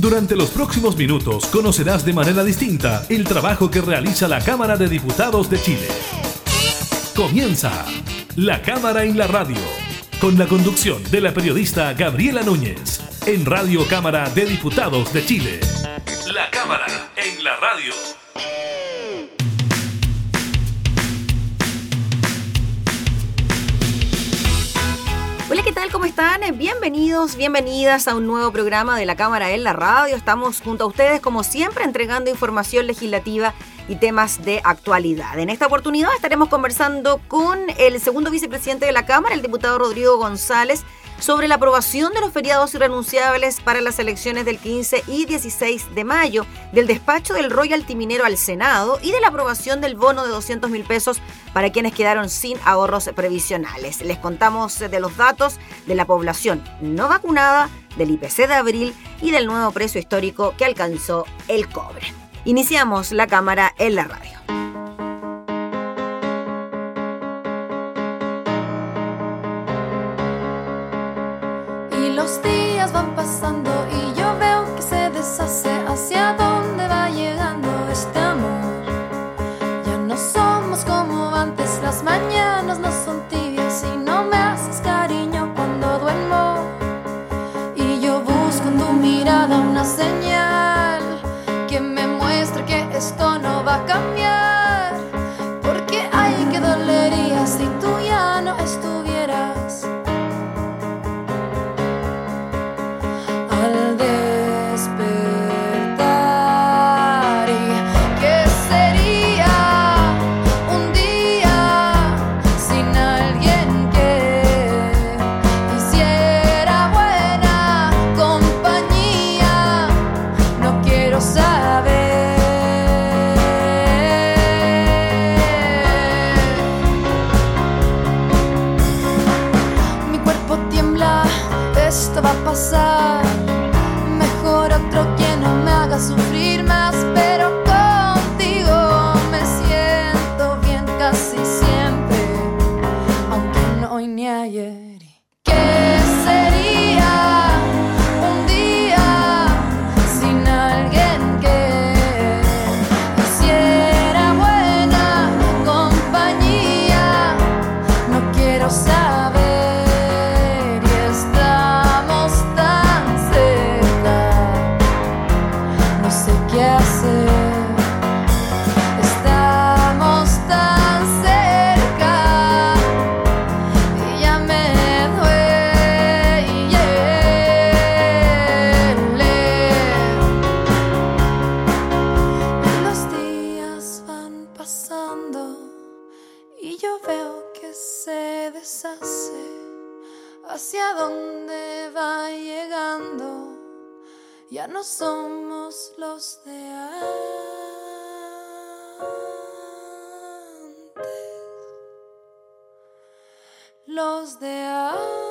Durante los próximos minutos conocerás de manera distinta el trabajo que realiza la Cámara de Diputados de Chile. Comienza La Cámara en la Radio, con la conducción de la periodista Gabriela Núñez, en Radio Cámara de Diputados de Chile. La Cámara en la Radio. ¿Cómo están? Bienvenidos, bienvenidas a un nuevo programa de la Cámara en la Radio. Estamos junto a ustedes, como siempre, entregando información legislativa y temas de actualidad. En esta oportunidad estaremos conversando con el segundo vicepresidente de la Cámara, el diputado Rodrigo González, sobre la aprobación de los feriados irrenunciables para las elecciones del 15 y 16 de mayo, del despacho del royalty minero al Senado y de la aprobación del bono de 200 mil pesos para quienes quedaron sin ahorros previsionales. Les contamos de los datos de la población no vacunada, del IPC de abril y del nuevo precio histórico que alcanzó el cobre. Iniciamos la cámara en la radio. Los días van pasando y yo veo que se deshace hacia dónde va llegando este amor. Ya no somos como antes, las mañanas no son tibias y no me haces cariño cuando duermo. Y yo busco en tu mirada una señal que me muestre que esto no va a cambiar. Ya no somos los de antes. Los de antes.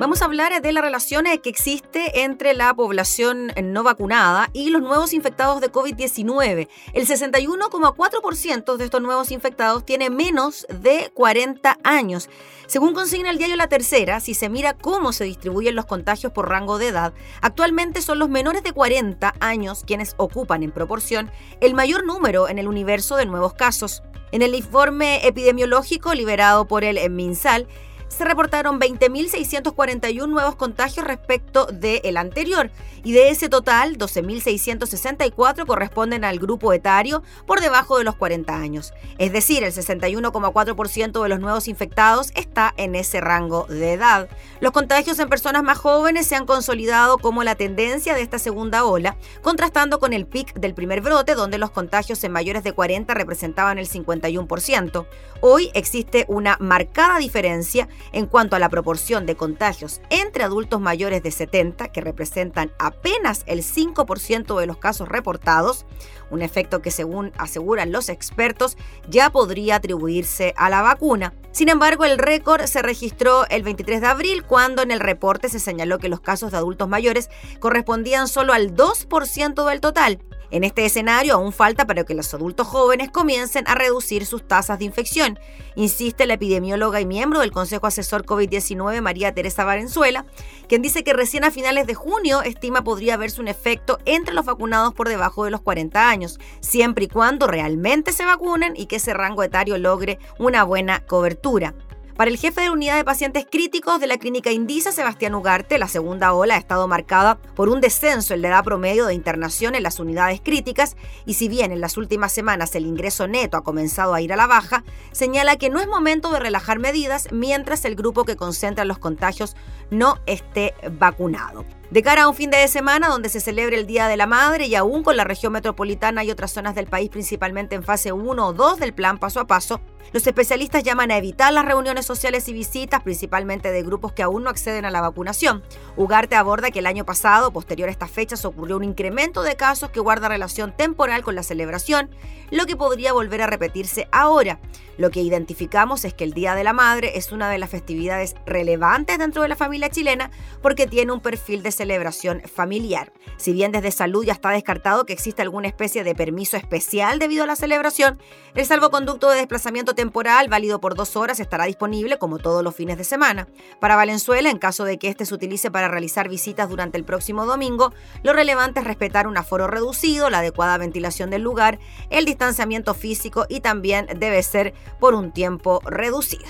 Vamos a hablar de la relación eh, que existe entre la población no vacunada y los nuevos infectados de COVID-19. El 61,4% de estos nuevos infectados tiene menos de 40 años. Según consigna el diario La Tercera, si se mira cómo se distribuyen los contagios por rango de edad, actualmente son los menores de 40 años quienes ocupan en proporción el mayor número en el universo de nuevos casos. En el informe epidemiológico liberado por el MinSal, se reportaron 20.641 nuevos contagios respecto del anterior y de ese total 12.664 corresponden al grupo etario por debajo de los 40 años. Es decir, el 61,4% de los nuevos infectados está en ese rango de edad. Los contagios en personas más jóvenes se han consolidado como la tendencia de esta segunda ola, contrastando con el pic del primer brote donde los contagios en mayores de 40 representaban el 51%. Hoy existe una marcada diferencia en cuanto a la proporción de contagios entre adultos mayores de 70, que representan apenas el 5% de los casos reportados, un efecto que según aseguran los expertos ya podría atribuirse a la vacuna. Sin embargo, el récord se registró el 23 de abril cuando en el reporte se señaló que los casos de adultos mayores correspondían solo al 2% del total. En este escenario aún falta para que los adultos jóvenes comiencen a reducir sus tasas de infección, insiste la epidemióloga y miembro del Consejo Asesor COVID-19 María Teresa Valenzuela, quien dice que recién a finales de junio estima podría verse un efecto entre los vacunados por debajo de los 40 años, siempre y cuando realmente se vacunen y que ese rango etario logre una buena cobertura. Para el jefe de la unidad de pacientes críticos de la clínica Indisa, Sebastián Ugarte, la segunda ola ha estado marcada por un descenso en la edad promedio de internación en las unidades críticas y si bien en las últimas semanas el ingreso neto ha comenzado a ir a la baja, señala que no es momento de relajar medidas mientras el grupo que concentra los contagios no esté vacunado. De cara a un fin de semana donde se celebre el Día de la Madre y aún con la región metropolitana y otras zonas del país principalmente en fase 1 o 2 del plan paso a paso, los especialistas llaman a evitar las reuniones sociales y visitas, principalmente de grupos que aún no acceden a la vacunación. Ugarte aborda que el año pasado, posterior a estas fechas, ocurrió un incremento de casos que guarda relación temporal con la celebración, lo que podría volver a repetirse ahora. Lo que identificamos es que el Día de la Madre es una de las festividades relevantes dentro de la familia chilena porque tiene un perfil de celebración familiar. Si bien desde salud ya está descartado que exista alguna especie de permiso especial debido a la celebración, el salvoconducto de desplazamiento temporal válido por dos horas estará disponible como todos los fines de semana. Para Valenzuela, en caso de que éste se utilice para realizar visitas durante el próximo domingo, lo relevante es respetar un aforo reducido, la adecuada ventilación del lugar, el distanciamiento físico y también debe ser por un tiempo reducido.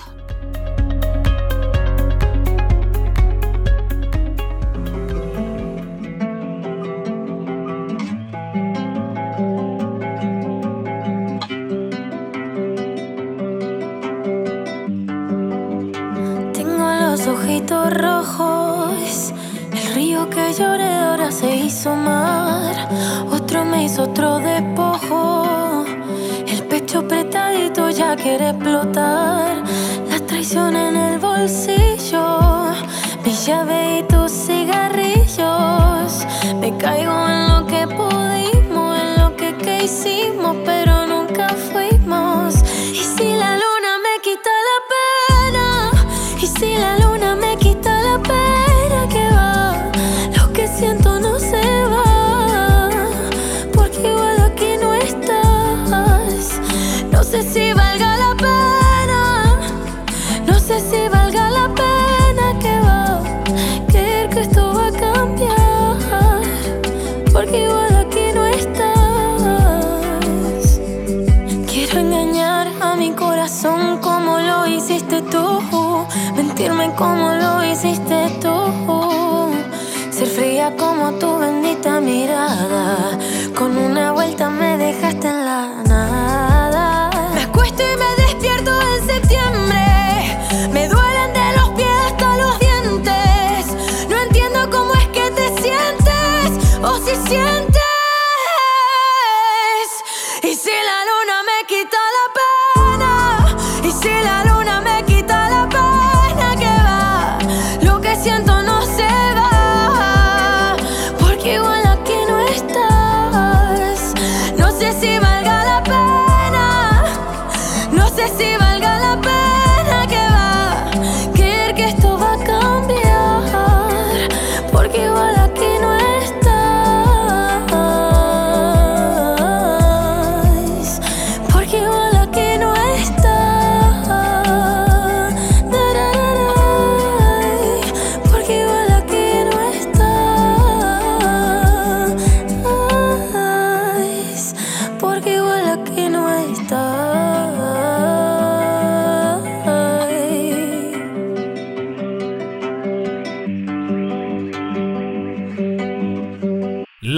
Quiere explotar. La traición en el bolsillo, mi llave y tus cigarrillos. Me caigo en lo que pudimos, en lo que, que hicimos, pero nunca fuimos. Sientes o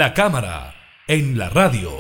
La cámara en la radio.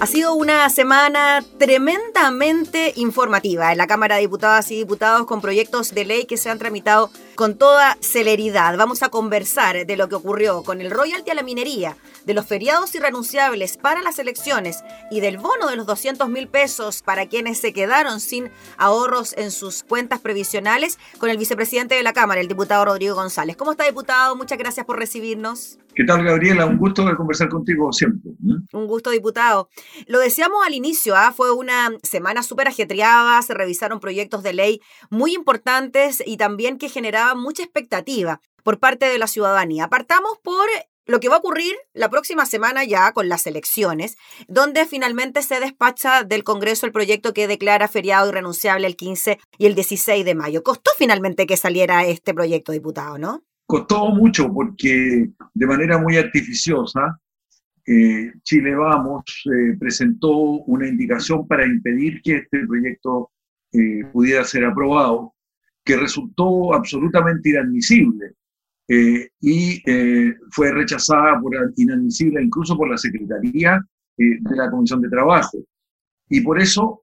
Ha sido una semana tremendamente informativa en la Cámara de Diputadas y Diputados con proyectos de ley que se han tramitado con toda celeridad. Vamos a conversar de lo que ocurrió con el royalty a la minería, de los feriados irrenunciables para las elecciones y del bono de los 200 mil pesos para quienes se quedaron sin ahorros en sus cuentas previsionales con el vicepresidente de la Cámara, el diputado Rodrigo González. ¿Cómo está, diputado? Muchas gracias por recibirnos. ¿Qué tal, Gabriela? Un gusto conversar contigo siempre. Un gusto, diputado. Lo decíamos al inicio, ¿ah? fue una semana súper ajetreada, se revisaron proyectos de ley muy importantes y también que generaban mucha expectativa por parte de la ciudadanía. Apartamos por lo que va a ocurrir la próxima semana ya con las elecciones, donde finalmente se despacha del Congreso el proyecto que declara feriado irrenunciable el 15 y el 16 de mayo. Costó finalmente que saliera este proyecto, diputado, ¿no? Costó mucho porque de manera muy artificiosa eh, Chile Vamos eh, presentó una indicación para impedir que este proyecto eh, pudiera ser aprobado que resultó absolutamente inadmisible eh, y eh, fue rechazada por inadmisible incluso por la Secretaría eh, de la Comisión de Trabajo. Y por eso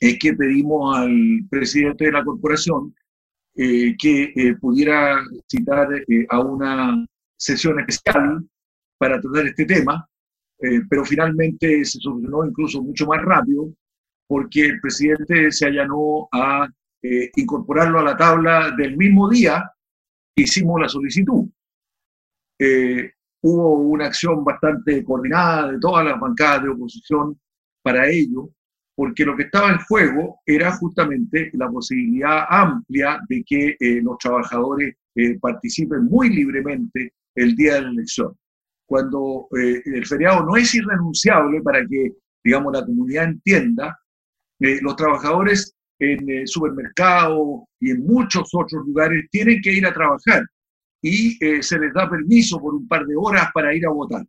es que pedimos al presidente de la corporación que pudiera citar a una sesión especial para tratar este tema, pero finalmente se solucionó incluso mucho más rápido porque el presidente se allanó a eh, incorporarlo a la tabla del mismo día hicimos la solicitud. Eh, hubo una acción bastante coordinada de todas las bancadas de oposición para ello, porque lo que estaba en juego era justamente la posibilidad amplia de que eh, los trabajadores participen muy libremente el día de la elección. Cuando el feriado no es irrenunciable para que, digamos, la comunidad entienda, los trabajadores en el supermercado y en muchos otros lugares tienen que ir a trabajar y eh, se les da permiso por un par de horas para ir a votar.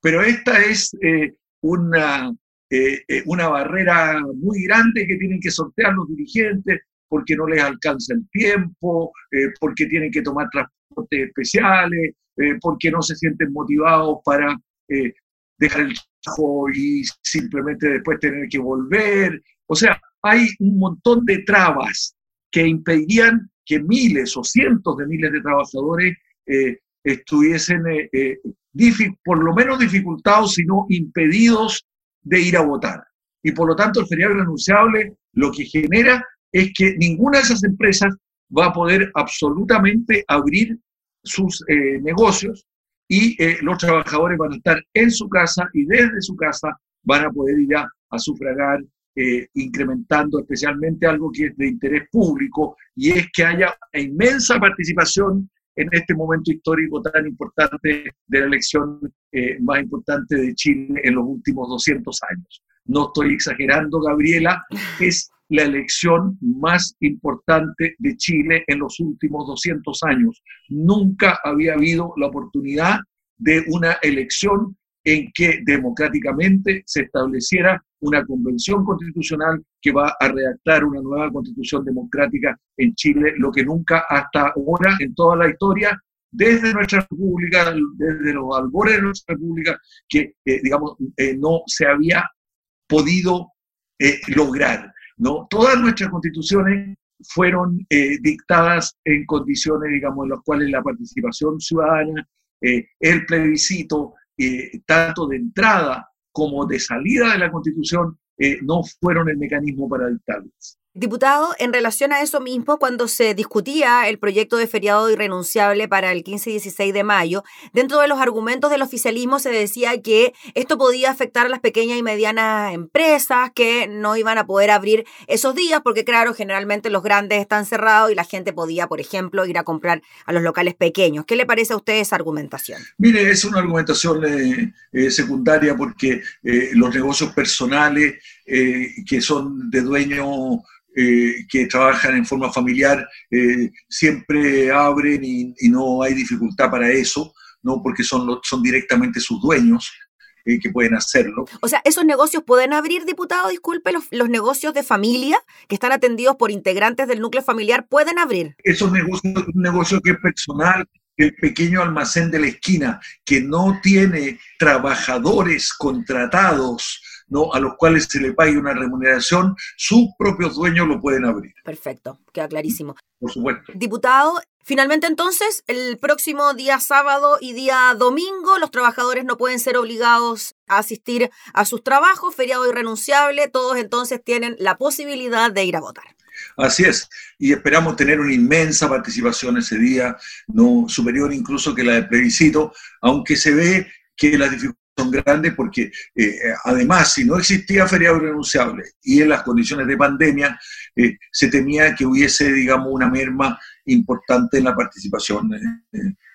Pero esta es eh, una, eh, una barrera muy grande que tienen que sortear los dirigentes porque no les alcanza el tiempo, porque tienen que tomar transportes especiales, porque no se sienten motivados para dejar el trabajo y simplemente después tener que volver. O sea, hay un montón de trabas que impedirían que miles o cientos de miles de trabajadores eh, estuviesen eh, eh, por lo menos dificultados, sino impedidos de ir a votar. Y por lo tanto el feriado renunciable lo que genera es que ninguna de esas empresas va a poder absolutamente abrir sus negocios y los trabajadores van a estar en su casa y desde su casa van a poder ir a sufragar eh, incrementando especialmente algo que es de interés público y es que haya inmensa participación en este momento histórico tan importante de la elección eh, más importante de Chile en los últimos 200 años. No estoy exagerando, Gabriela, es la elección más importante de Chile en los últimos 200 años. Nunca había habido la oportunidad de una elección en que democráticamente se estableciera una convención constitucional que va a redactar una nueva constitución democrática en Chile, lo que nunca hasta ahora en toda la historia, desde nuestra república, desde los albores de nuestra república, que eh, digamos eh, no se había podido eh, lograr. ¿no? Todas nuestras constituciones fueron dictadas en condiciones, digamos, en las cuales la participación ciudadana, el plebiscito, tanto de entrada como de salida de la Constitución eh, no fueron el mecanismo para dictarlas. Diputado, en relación a eso mismo, cuando se discutía el proyecto de feriado irrenunciable para el 15 y 16 de mayo, dentro de los argumentos del oficialismo se decía que esto podía afectar a las pequeñas y medianas empresas que no iban a poder abrir esos días, porque claro, generalmente los grandes están cerrados y la gente podía, por ejemplo, ir a comprar a los locales pequeños. ¿Qué le parece a usted esa argumentación? Mire, es una argumentación eh, eh, secundaria porque eh, los negocios personales que son de dueño eh, que trabajan en forma familiar eh, siempre abren y, no hay dificultad para eso, ¿no? porque son, son directamente sus dueños. Eh, que pueden hacerlo. O sea, ¿esos negocios pueden abrir, diputado? Disculpe, los, los, negocios de familia que están atendidos por integrantes del núcleo familiar pueden abrir. Esos negocios, un negocio que es personal, el pequeño almacén de la esquina que no tiene trabajadores contratados, ¿no? a los cuales se le pague una remuneración, sus propios dueños lo pueden abrir. Perfecto, queda clarísimo. Por supuesto. Diputado, finalmente entonces, el próximo día sábado y día domingo, los trabajadores no pueden ser obligados a asistir a sus trabajos, feriado irrenunciable, todos entonces tienen la posibilidad de ir a votar. Así es, y esperamos tener una inmensa participación ese día, no superior incluso que la del plebiscito, aunque se ve que las dificultades son grandes porque eh, además si no existía feriado renunciable y en las condiciones de pandemia eh, se temía que hubiese digamos una merma importante en la participación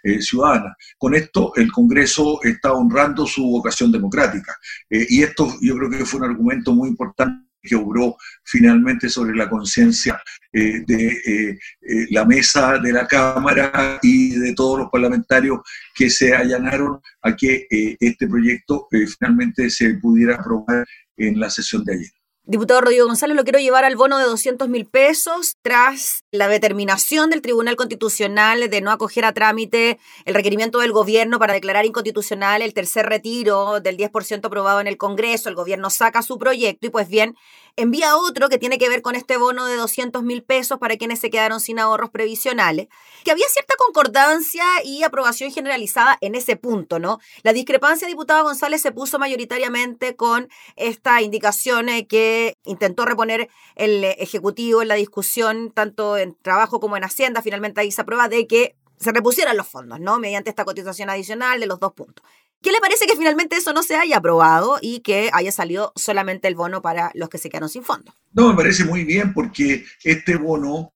eh, ciudadana. Con esto el Congreso está honrando su vocación democrática y esto yo creo que fue un argumento muy importante que obró finalmente sobre la conciencia eh, de eh, eh, la mesa de la Cámara y de todos los parlamentarios que se allanaron a que este proyecto finalmente se pudiera aprobar en la sesión de ayer. Diputado Rodrigo González, lo quiero llevar al bono de 200 mil pesos tras la determinación del Tribunal Constitucional de no acoger a trámite el requerimiento del gobierno para declarar inconstitucional el tercer retiro del 10% aprobado en el Congreso. El gobierno saca su proyecto y pues bien, envía otro que tiene que ver con este bono de 200 mil pesos para quienes se quedaron sin ahorros previsionales, que había cierta concordancia y aprobación generalizada en ese punto, ¿no? La discrepancia, diputado González, se puso mayoritariamente con esta indicación eh, que intentó reponer el Ejecutivo en la discusión, tanto en trabajo como en Hacienda, finalmente ahí se aprueba, de que se repusieran los fondos, ¿no? Mediante esta cotización adicional de los dos puntos. ¿Qué le parece que finalmente eso no se haya aprobado y que haya salido solamente el bono para los que se quedaron sin fondo? No, me parece muy bien porque este bono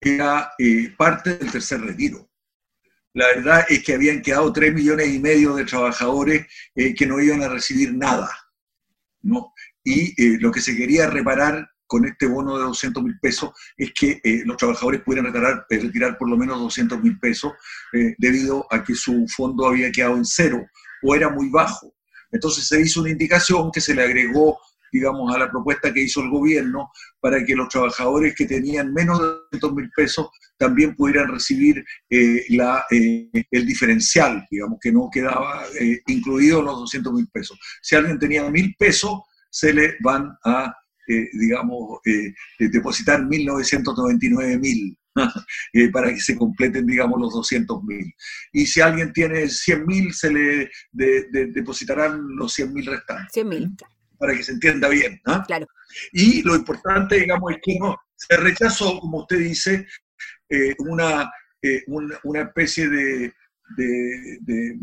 era eh, parte del tercer retiro. La verdad es que habían quedado tres millones y medio de trabajadores eh, que no iban a recibir nada. ¿no? Y eh, lo que se quería reparar con este bono de 200 mil pesos es que los trabajadores pudieran retirar, retirar, por lo menos 200 mil pesos debido a que su fondo había quedado en cero o era muy bajo. Entonces se hizo una indicación que se le agregó, digamos, a la propuesta que hizo el gobierno para que los trabajadores que tenían menos de 200 mil pesos también pudieran recibir eh, eh, el diferencial, digamos, que no quedaba eh, incluido los 200 mil pesos. Si alguien tenía mil pesos, se le van a, digamos, depositar 1.999 mil. Eh, para que se completen, digamos, los 200 mil. Y si alguien tiene 100 mil, se le depositarán los 100 mil restantes. 100 mil. Para que se entienda bien. ¿ah? Claro. Y lo importante, digamos, es que no, se rechazó, como usted dice, eh, una, eh, una, especie de, de,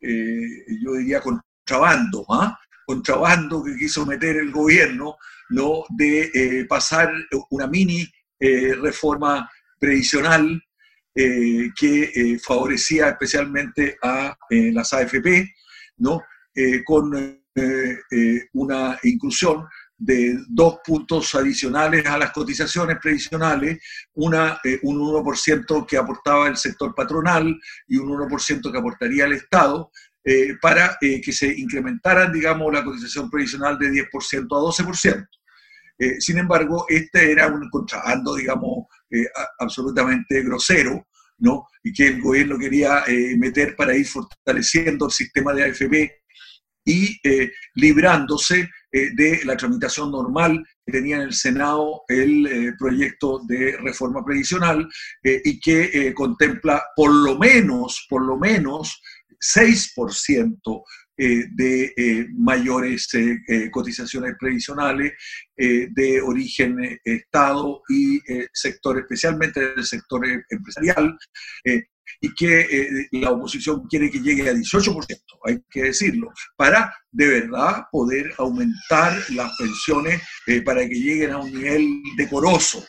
yo diría, contrabando, ¿ah? Contrabando que quiso meter el gobierno, ¿no? de pasar una mini reforma previsional eh, que eh, favorecía especialmente a eh, las AFP, ¿no? con una inclusión de dos puntos adicionales a las cotizaciones previsionales, una, un 1% que aportaba el sector patronal y un 1% que aportaría el Estado, para que se incrementaran, digamos, la cotización previsional de 10% a 12%. sin embargo, este era un contrabando, digamos, eh, absolutamente grosero, ¿no? Y que el gobierno quería eh, meter para ir fortaleciendo el sistema de AFP y eh, librándose de la tramitación normal que tenía en el Senado el proyecto de reforma previsional y que contempla por lo menos, por lo menos 6% eh, de eh, mayores eh, cotizaciones previsionales de origen Estado y sector, especialmente del sector empresarial, y que la oposición quiere que llegue a 18%, hay que decirlo, para de verdad poder aumentar las pensiones para que lleguen a un nivel decoroso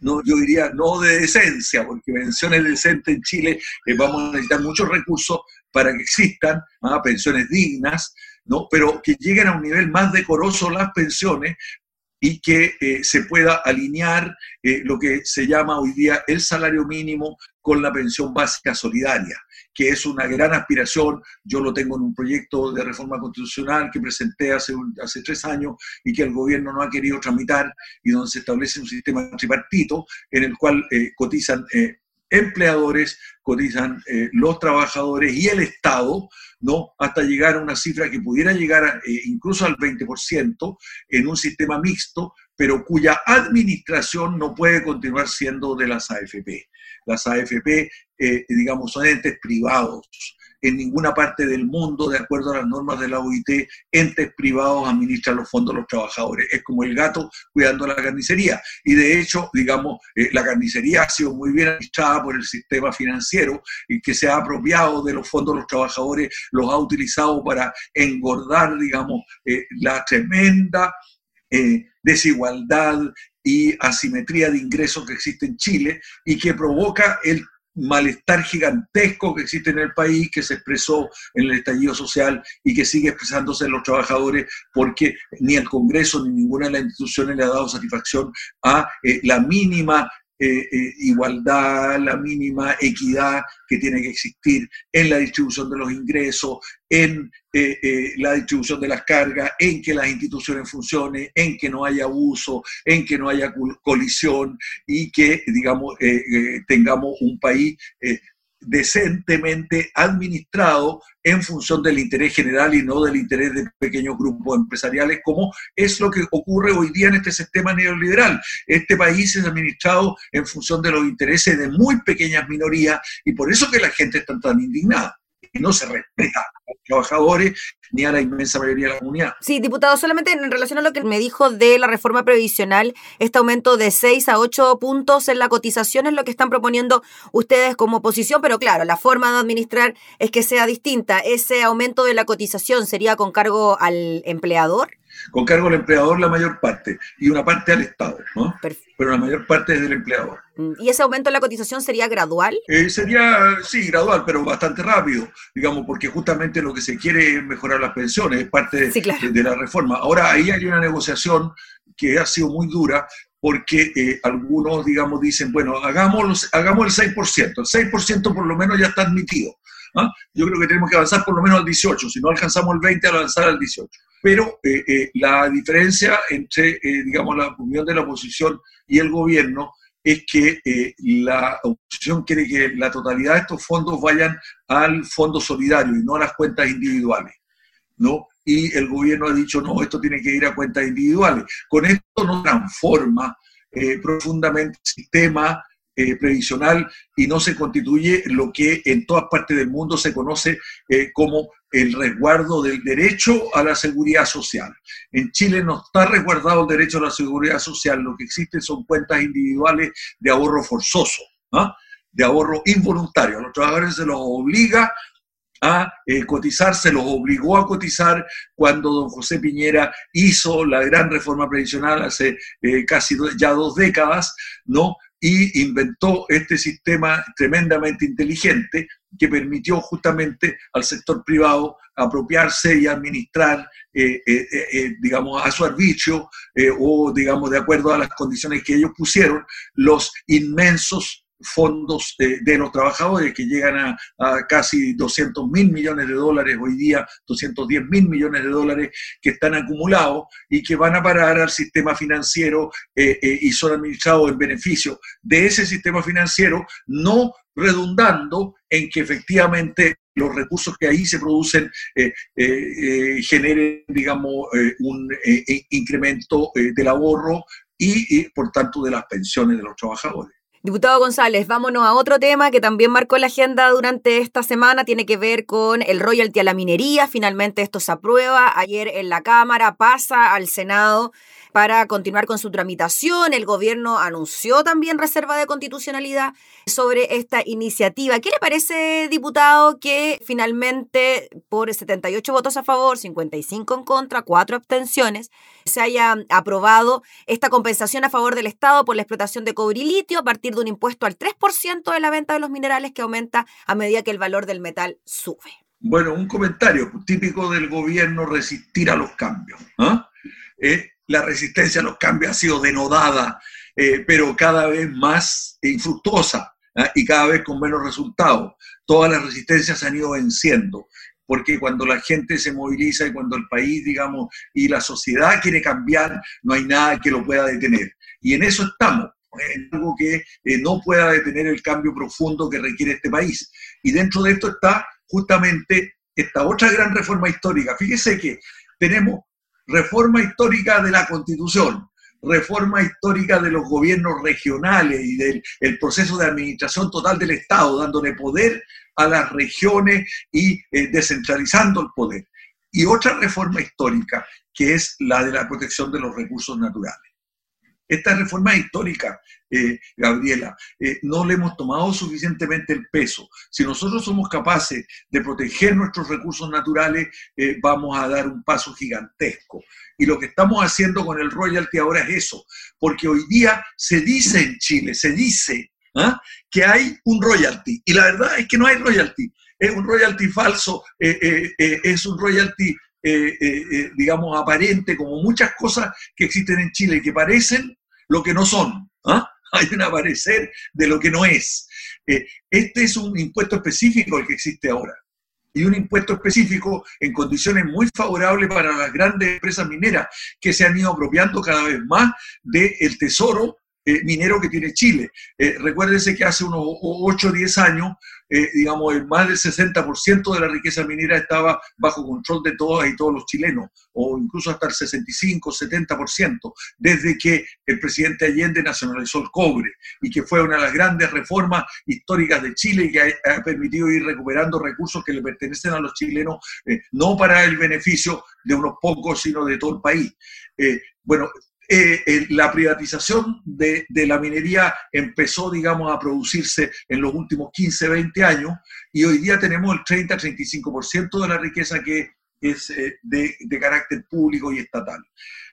no, yo diría no de decencia, porque pensiones decentes en Chile vamos a necesitar muchos recursos para que existan ¿ah? pensiones dignas, ¿no? pero que lleguen a un nivel más decoroso las pensiones y que eh, se pueda alinear eh, lo que se llama hoy día el salario mínimo con la pensión básica solidaria, que es una gran aspiración. Yo lo tengo en un proyecto de reforma constitucional que presenté hace, hace tres años y que el gobierno no ha querido tramitar y donde se establece un sistema tripartito en el cual eh, cotizan empleadores, cotizan eh, los trabajadores y el Estado, ¿no? Hasta llegar a una cifra que pudiera llegar eh, incluso al 20% en un sistema mixto, pero cuya administración no puede continuar siendo de las AFP. Las AFP, eh, digamos, son entes privados en ninguna parte del mundo, de acuerdo a las normas de la OIT, entes privados administran los fondos de los trabajadores. Es como el gato cuidando la carnicería. Y de hecho, digamos, eh, la carnicería ha sido muy bien administrada por el sistema financiero y que se ha apropiado de los fondos de los trabajadores, los ha utilizado para engordar, digamos, eh, la tremenda eh, desigualdad y asimetría de ingresos que existe en Chile y que provoca el malestar gigantesco que existe en el país, que se expresó en el estallido social y que sigue expresándose en los trabajadores, porque ni el Congreso ni ninguna de las instituciones le ha dado satisfacción a eh, la mínima eh, eh, igualdad, la mínima equidad que tiene que existir en la distribución de los ingresos, en eh, la distribución de las cargas, en que las instituciones funcionen, en que no haya abuso, en que no haya colisión y que, digamos, tengamos un país decentemente administrado en función del interés general y no del interés de pequeños grupos empresariales, como es lo que ocurre hoy día en este sistema neoliberal. Este país es administrado en función de los intereses de muy pequeñas minorías y por eso que la gente está tan indignada no se respeta a los trabajadores ni a la inmensa mayoría de la comunidad. Sí, diputado, solamente en relación a lo que me dijo de la reforma previsional, este aumento de 6 a 8 puntos en la cotización es lo que están proponiendo ustedes como oposición, pero claro, la forma de administrar es que sea distinta. ¿Ese aumento de la cotización sería con cargo al empleador? Con cargo al empleador la mayor parte y una parte al Estado, ¿no? Pero la mayor parte es del empleador. Mm, ¿Y ese aumento de la cotización sería gradual? Eh, sería, sí, gradual, pero bastante rápido, digamos, porque justamente lo que se quiere es mejorar las pensiones, es parte de, la reforma. Ahora, ahí hay una negociación que ha sido muy dura, porque eh, algunos, digamos, dicen, bueno, hagamos, hagamos el 6%, el 6% por lo menos ya está admitido. ¿Ah? Yo creo que tenemos que avanzar por lo menos al 18, si no alcanzamos el 20, avanzar al 18. Pero eh, eh, la diferencia entre, digamos, la opinión de la oposición y el gobierno es que la oposición quiere que la totalidad de estos fondos vayan al fondo solidario y no a las cuentas individuales. ¿no? Y el gobierno ha dicho, no, esto tiene que ir a cuentas individuales. Con esto no transforma eh, profundamente el sistema eh, previsional y no se constituye lo que en todas partes del mundo se conoce eh, como el resguardo del derecho a la seguridad social. En Chile no está resguardado el derecho a la seguridad social, lo que existe son cuentas individuales de ahorro forzoso, ¿ah? de ahorro involuntario. A los trabajadores se los obliga a eh, cotizar, se los obligó a cotizar cuando don José Piñera hizo la gran reforma previsional hace casi ya dos décadas, ¿no? Y inventó este sistema tremendamente inteligente que permitió justamente al sector privado apropiarse y administrar, eh, digamos, a su arbitrio o, digamos, de acuerdo a las condiciones que ellos pusieron, los inmensos fondos de, los trabajadores que llegan a, casi 200 mil millones de dólares hoy día, 210 mil millones de dólares que están acumulados y que van a parar al sistema financiero eh, eh, y son administrados en beneficio de ese sistema financiero, no redundando en que efectivamente los recursos que ahí se producen eh, generen, digamos, un incremento del ahorro y, por tanto, de las pensiones de los trabajadores. Diputado González, vámonos a otro tema que también marcó la agenda durante esta semana, tiene que ver con el royalty a la minería. Finalmente esto se aprueba ayer en la Cámara, pasa al Senado para continuar con su tramitación. El gobierno anunció también reserva de constitucionalidad sobre esta iniciativa. ¿Qué le parece, diputado, que finalmente por 78 votos a favor, 55 en contra, 4 abstenciones, se haya aprobado esta compensación a favor del Estado por la explotación de cobre y litio a partir de un impuesto al 3% de la venta de los minerales que aumenta a medida que el valor del metal sube? Bueno, un comentario típico del gobierno resistir a los cambios. ¿ah? ¿Eh? La resistencia a los cambios ha sido denodada, eh, pero cada vez más infructuosa ¿ah? y cada vez con menos resultados. Todas las resistencias se han ido venciendo, porque cuando la gente se moviliza y cuando el país, digamos, y la sociedad quiere cambiar, no hay nada que lo pueda detener. Y en eso estamos. en algo que no pueda detener el cambio profundo que requiere este país. Y dentro de esto está justamente esta otra gran reforma histórica. Fíjese que tenemos reforma histórica de la Constitución, reforma histórica de los gobiernos regionales y del proceso de administración total del Estado, dándole poder a las regiones y eh, descentralizando el poder. Y otra reforma histórica, que es la de la protección de los recursos naturales. Esta reforma histórica, eh, Gabriela, eh, no le hemos tomado suficientemente el peso. Si nosotros somos capaces de proteger nuestros recursos naturales, eh, vamos a dar un paso gigantesco. Y lo que estamos haciendo con el royalty ahora es eso, porque hoy día se dice en Chile, se dice ¿ah? que hay un royalty, y la verdad es que no hay royalty. Es un royalty falso, es un royalty digamos, aparente, como muchas cosas que existen en Chile, que parecen lo que no son. ¿ah? Hay un aparecer de lo que no es. Eh, este es un impuesto específico el que existe ahora. Y un impuesto específico en condiciones muy favorables para las grandes empresas mineras que se han ido apropiando cada vez más del tesoro eh, minero que tiene Chile. Eh, recuérdense que hace unos 8 o 10 años eh, digamos, el más del 60% de la riqueza minera estaba bajo control de todos y todos los chilenos, o incluso hasta el 65, 70%, desde que el presidente Allende nacionalizó el cobre y que fue una de las grandes reformas históricas de Chile y que ha, permitido ir recuperando recursos que le pertenecen a los chilenos, eh, no para el beneficio de unos pocos, sino de todo el país. Eh, bueno, eh, la privatización de, la minería empezó, digamos, a producirse en los últimos 15, 20 años y hoy día tenemos el 30-35% de la riqueza que es eh, de, de carácter público y estatal.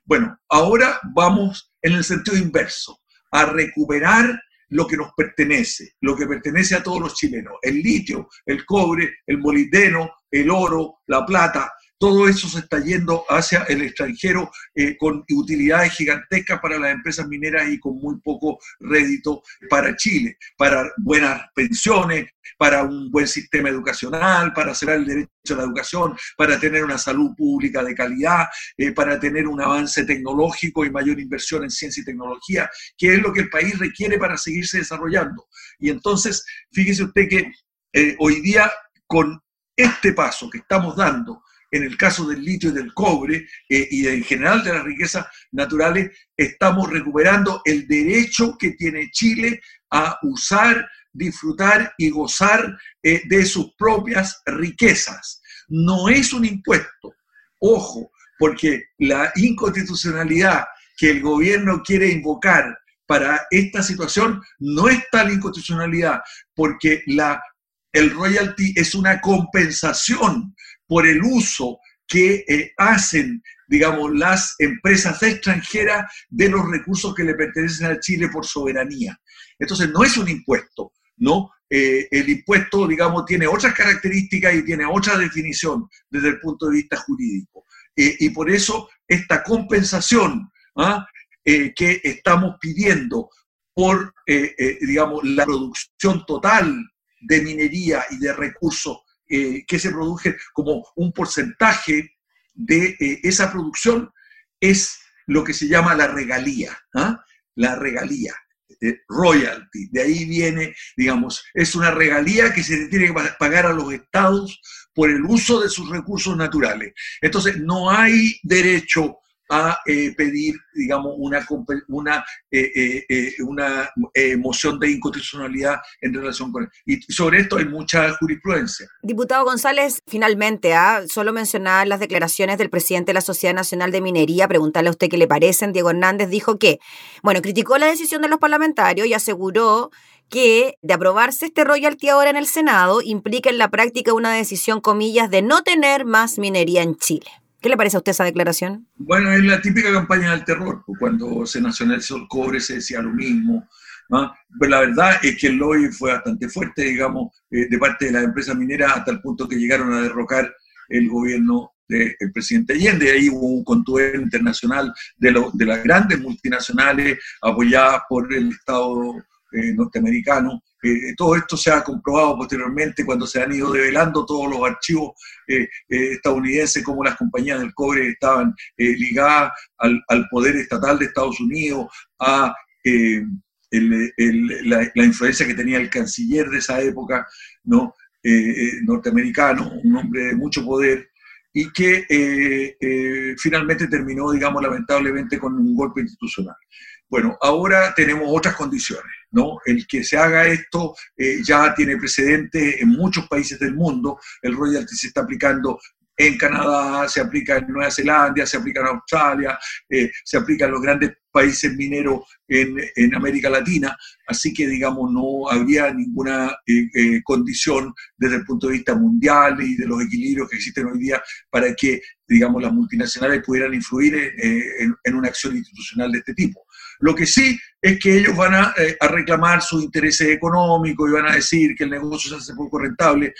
Bueno, ahora vamos en el sentido inverso, a recuperar lo que nos pertenece, lo que pertenece a todos los chilenos, el litio, el cobre, el molibdeno, el oro, la plata, todo eso se está yendo hacia el extranjero eh, con utilidades gigantescas para las empresas mineras y con muy poco rédito para Chile, para buenas pensiones, para un buen sistema educacional, para cerrar el derecho a la educación, para tener una salud pública de calidad, eh, para tener un avance tecnológico y mayor inversión en ciencia y tecnología, que es lo que el país requiere para seguirse desarrollando. Y entonces, fíjese usted que eh, hoy día con este paso que estamos dando, en el caso del litio y del cobre eh, y en general de las riquezas naturales, estamos recuperando el derecho que tiene Chile a usar, disfrutar y gozar eh, de sus propias riquezas. No es un impuesto, ojo, porque la inconstitucionalidad que el gobierno quiere invocar para esta situación no es tal inconstitucionalidad, porque la, el royalty es una compensación por el uso que eh, hacen, digamos, las empresas extranjeras de los recursos que le pertenecen a Chile por soberanía. Entonces, no es un impuesto, ¿no? Eh, el impuesto, digamos, tiene otras características y tiene otra definición desde el punto de vista jurídico. Eh, y por eso esta compensación ¿ah? que estamos pidiendo por, digamos, la producción total de minería y de recursos eh, que se produce como un porcentaje de eh, esa producción es lo que se llama la regalía, ¿ah? la regalía, eh, royalty. De ahí viene, digamos, es una regalía que se tiene que pagar a los estados por el uso de sus recursos naturales. Entonces, no hay derecho a eh, pedir, digamos, una, una, eh, eh, una moción de inconstitucionalidad en relación con él. Y sobre esto hay mucha jurisprudencia. Diputado González, finalmente, ¿ah? solo mencionar las declaraciones del presidente de la Sociedad Nacional de Minería, preguntarle a usted qué le parecen. Diego Hernández dijo que, bueno, criticó la decisión de los parlamentarios y aseguró que de aprobarse este royalty ahora en el Senado implica en la práctica una decisión, comillas, de no tener más minería en Chile. ¿Qué le parece a usted esa declaración? Bueno, es la típica campaña del terror. Pues, cuando se nacionalizó el cobre se decía lo mismo. Pero pues, la verdad es que el lobby fue bastante fuerte, digamos, eh, de parte de las empresas mineras hasta el punto que llegaron a derrocar el gobierno del presidente Allende. Ahí hubo un contubernio internacional de, de las grandes multinacionales apoyadas por el Estado eh, norteamericano. Eh, todo esto se ha comprobado posteriormente cuando se han ido develando todos los archivos eh, estadounidenses, como las compañías del cobre estaban ligadas al, poder estatal de Estados Unidos, a la, influencia que tenía el canciller de esa época, ¿no? norteamericano, un hombre de mucho poder, y que finalmente terminó, digamos, lamentablemente con un golpe institucional. Bueno, ahora tenemos otras condiciones, ¿no? El que se haga esto eh, ya tiene precedente en muchos países del mundo. El royalty se está aplicando en Canadá, se aplica en Nueva Zelanda, se aplica en Australia, eh, se aplica en los grandes países mineros en, América Latina, así que digamos no habría ninguna eh, condición desde el punto de vista mundial y de los equilibrios que existen hoy día para que digamos las multinacionales pudieran influir en una acción institucional de este tipo. Lo que sí es que ellos van eh, a, reclamar sus intereses económicos y van a decir que el negocio se hace poco rentable,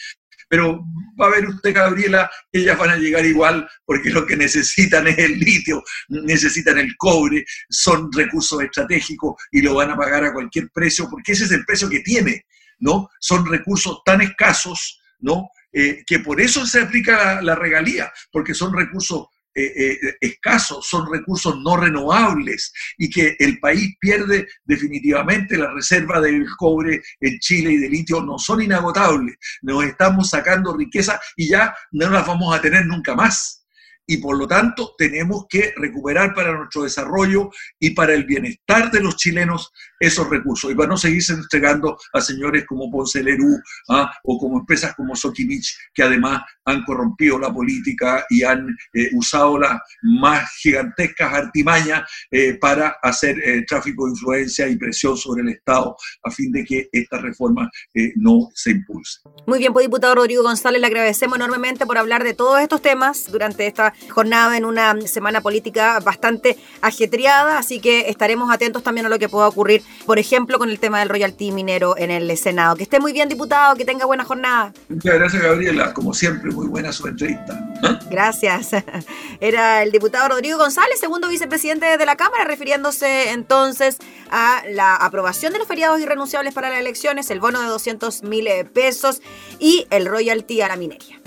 pero va a ver usted, Gabriela, ellas van a llegar igual porque lo que necesitan es el litio, necesitan el cobre, son recursos estratégicos y lo van a pagar a cualquier precio porque ese es el precio que tiene, ¿no? Son recursos tan escasos, ¿no? Eh, que por eso se aplica la, la regalía, porque son recursos eh, eh, escasos, son recursos no renovables y que el país pierde definitivamente la reserva del cobre en Chile y de litio no son inagotables. Nos estamos sacando riqueza y ya no las vamos a tener nunca más y por lo tanto tenemos que recuperar para nuestro desarrollo y para el bienestar de los chilenos esos recursos y para no seguirse entregando a señores como Ponce Lerú ¿ah? o como empresas como Sokimich que además han corrompido la política y han eh, usado las más gigantescas artimañas eh, para hacer eh, tráfico de influencia y presión sobre el Estado a fin de que esta reforma no se impulse. Muy bien, pues diputado Rodrigo González, le agradecemos enormemente por hablar de todos estos temas durante esta jornada en una semana política bastante ajetreada, así que estaremos atentos también a lo que pueda ocurrir, por ejemplo, con el tema del royalty minero en el Senado. Que esté muy bien, diputado, que tenga buena jornada. Muchas gracias, Gabriela. Como siempre, muy buena su entrevista. ¿eh? Gracias. Era el diputado Rodrigo González, segundo vicepresidente de la Cámara, refiriéndose entonces a la aprobación de los feriados irrenunciables para las elecciones, el bono de 200 mil pesos y el royalty a la minería.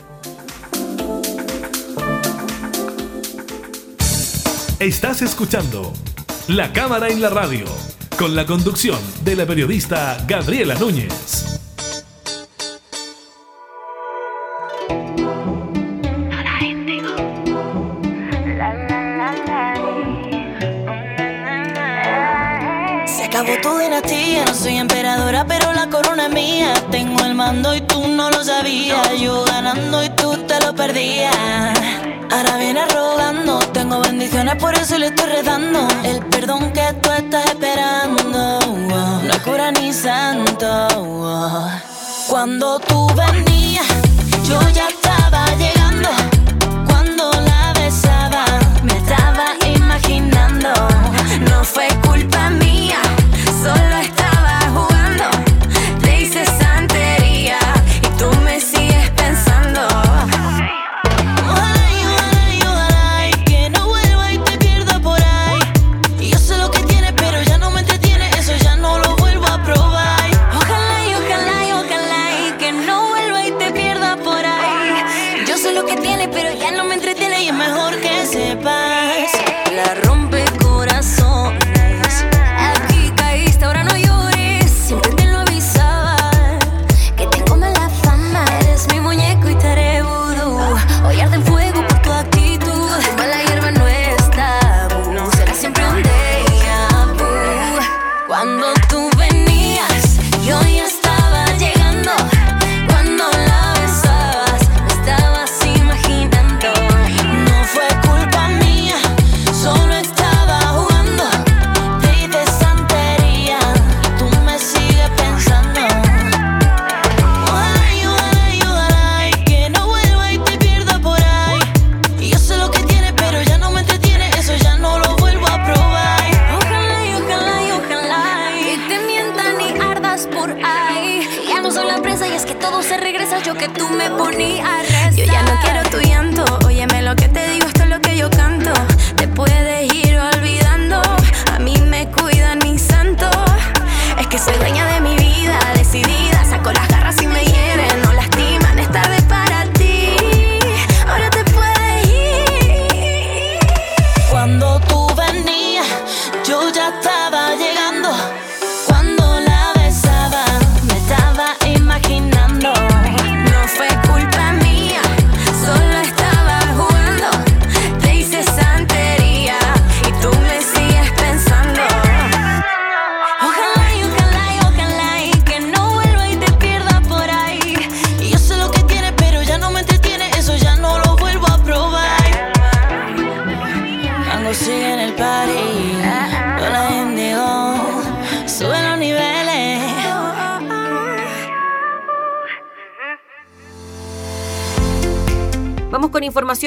Estás escuchando La Cámara en la Radio, con la conducción de la periodista Gabriela Núñez. Se acabó tu dinastía, soy emperadora, pero la corona es mía. Tengo el mando y tú no lo sabías. Yo ganando y Ahora viene rogando, tengo bendiciones, por eso le estoy redando. El perdón que tú estás esperando, no es cura ni santo. Cuando tú venías,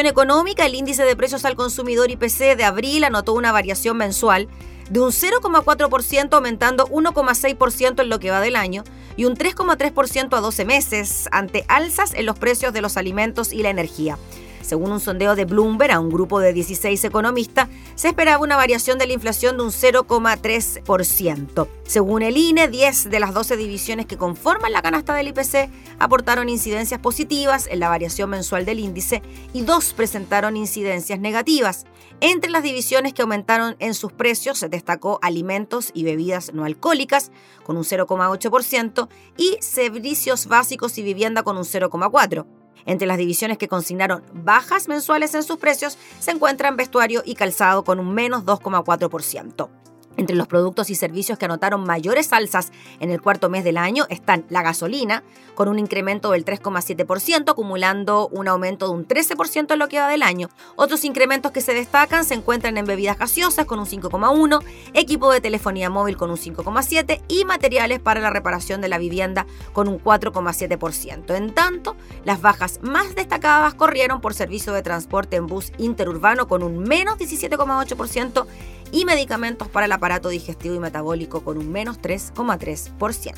económica. El índice de precios al consumidor IPC de abril anotó una variación mensual de un 0,4% aumentando 1,6% en lo que va del año y un 3,3% a 12 meses ante alzas en los precios de los alimentos y la energía. Según un sondeo de Bloomberg a un grupo de 16 economistas, se esperaba una variación de la inflación de un 0,3%. Según el INE, 10 de las 12 divisiones que conforman la canasta del IPC aportaron incidencias positivas en la variación mensual del índice y dos presentaron incidencias negativas. Entre las divisiones que aumentaron en sus precios se destacó alimentos y bebidas no alcohólicas con un 0,8% y servicios básicos y vivienda con un 0,4%. Entre las divisiones que consignaron bajas mensuales en sus precios se encuentran vestuario y calzado con un menos 2,4%. Entre los productos y servicios que anotaron mayores alzas en el cuarto mes del año están la gasolina, con un incremento del 3,7%, acumulando un aumento de un 13% en lo que va del año. Otros incrementos que se destacan se encuentran en bebidas gaseosas con un 5,1%, equipo de telefonía móvil con un 5,7% y materiales para la reparación de la vivienda con un 4,7%. En tanto, las bajas más destacadas corrieron por servicio de transporte en bus interurbano con un menos 17,8% y medicamentos para el aparato digestivo y metabólico con un menos 3,3%.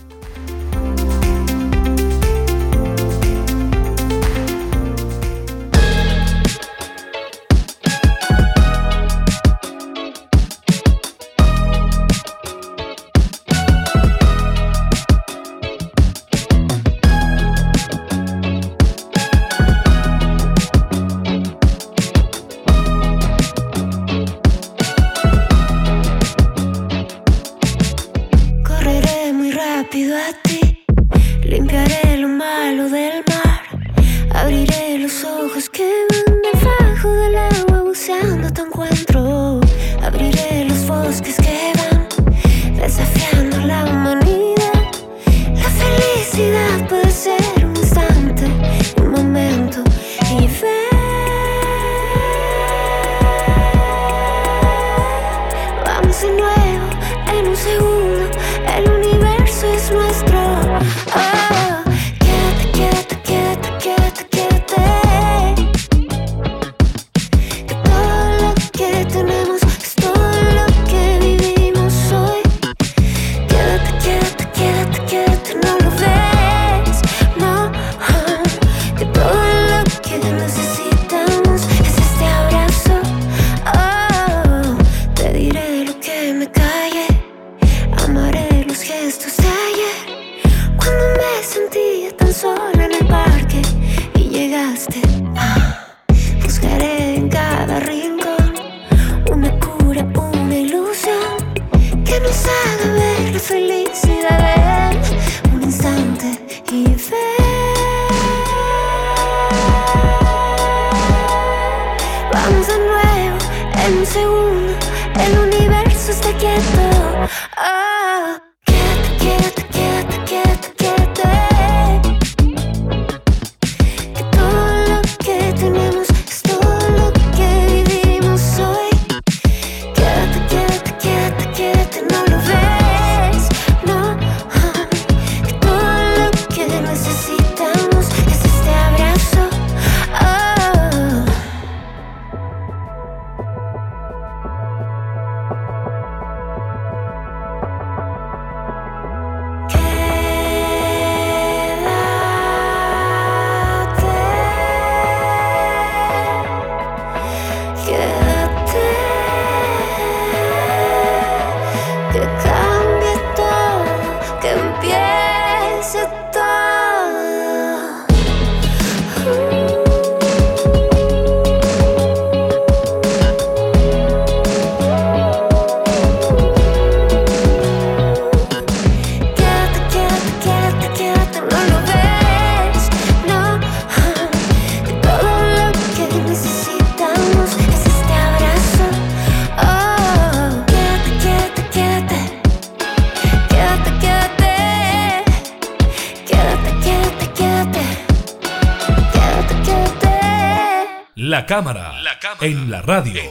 Cámara, en, la radio.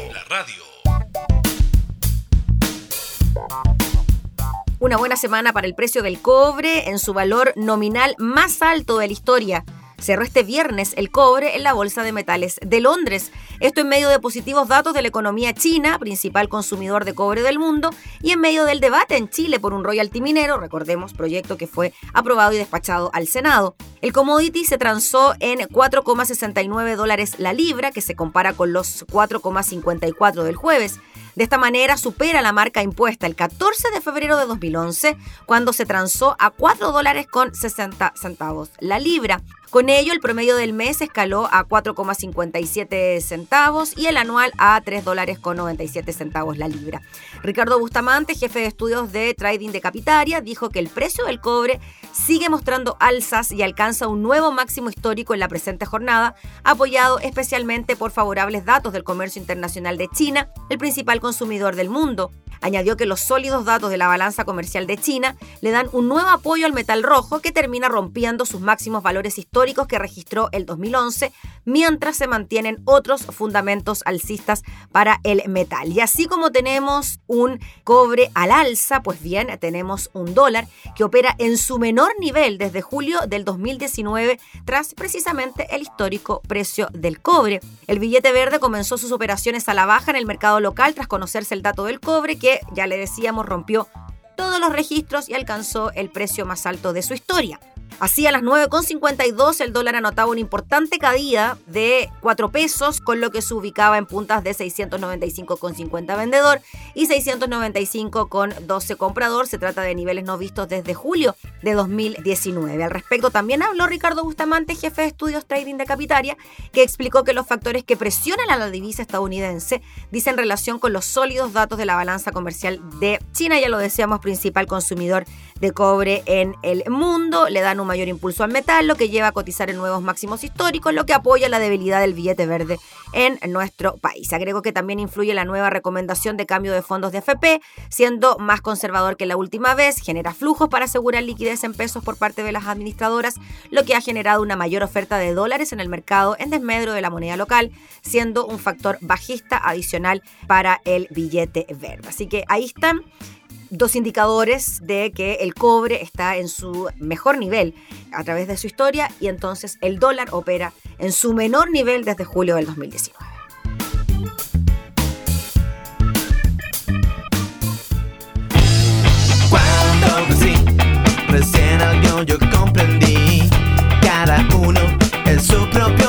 Una buena semana para el precio del cobre en su valor nominal más alto de la historia. Cerró este viernes el cobre en la Bolsa de Metales de Londres. Esto en medio de positivos datos de la economía china, principal consumidor de cobre del mundo, y en medio del debate en Chile por un royalty minero, recordemos, proyecto que fue aprobado y despachado al Senado. El commodity se transó en 4,69 dólares la libra, que se compara con los 4,54 del jueves. De esta manera supera la marca impuesta el 14 de febrero de 2011, cuando se transó a 4 dólares con 60 centavos la libra. Con ello, el promedio del mes escaló a 4,57 centavos y el anual a 3 dólares con 97 centavos la libra. Ricardo Bustamante, jefe de estudios de trading de Capitaria, dijo que el precio del cobre sigue mostrando alzas y alcanza un nuevo máximo histórico en la presente jornada, apoyado especialmente por favorables datos del comercio internacional de China, el principal consumidor del mundo. Añadió que los sólidos datos de la balanza comercial de China le dan un nuevo apoyo al metal rojo que termina rompiendo sus máximos valores históricos que registró el 2011, mientras se mantienen otros fundamentos alcistas para el metal. Y así como tenemos un cobre al alza, pues bien, tenemos un dólar que opera en su menor nivel desde julio del 2019 tras precisamente el histórico precio del cobre. El billete verde comenzó sus operaciones a la baja en el mercado local tras conocerse el dato del cobre que, ya le decíamos, rompió todos los registros y alcanzó el precio más alto de su historia. Así a las 9,52 el dólar anotaba una importante caída de 4 pesos, con lo que se ubicaba en puntas de 695,50 vendedor y 695,12 comprador. Se trata de niveles no vistos desde julio de 2019. Al respecto también habló Ricardo Bustamante, jefe de estudios trading de Capitaria, que explicó que los factores que presionan a la divisa estadounidense dicen relación con los sólidos datos de la balanza comercial de China, ya lo decíamos, principal consumidor de cobre en el mundo. Le dan mayor impulso al metal, lo que lleva a cotizar en nuevos máximos históricos, lo que apoya la debilidad del billete verde en nuestro país. Agrego que también influye la nueva recomendación de cambio de fondos de FP, siendo más conservador que la última vez, genera flujos para asegurar liquidez en pesos por parte de las administradoras, lo que ha generado una mayor oferta de dólares en el mercado en desmedro de la moneda local, siendo un factor bajista adicional para el billete verde. Así que ahí están dos indicadores de que el cobre está en su mejor nivel a través de su historia y entonces el dólar opera en su menor nivel desde julio del 2019. Cuando sí, recién yo comprendí, cada uno su propio.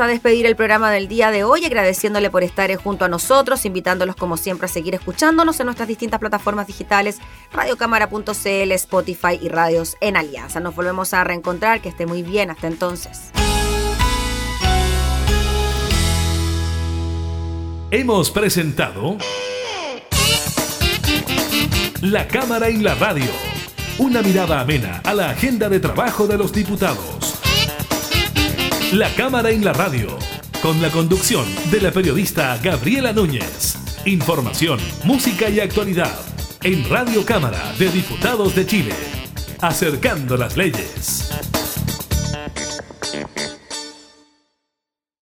A despedir el programa del día de hoy, agradeciéndole por estar junto a nosotros, invitándolos como siempre a seguir escuchándonos en nuestras distintas plataformas digitales, radiocámara.cl, Spotify y radios en Alianza. Nos volvemos a reencontrar, que esté muy bien, hasta entonces. Hemos presentado La Cámara y la Radio, una mirada amena a la agenda de trabajo de los diputados. La Cámara en la Radio, con la conducción de la periodista Gabriela Núñez. Información, música y actualidad en Radio Cámara de Diputados de Chile. Acercando las leyes.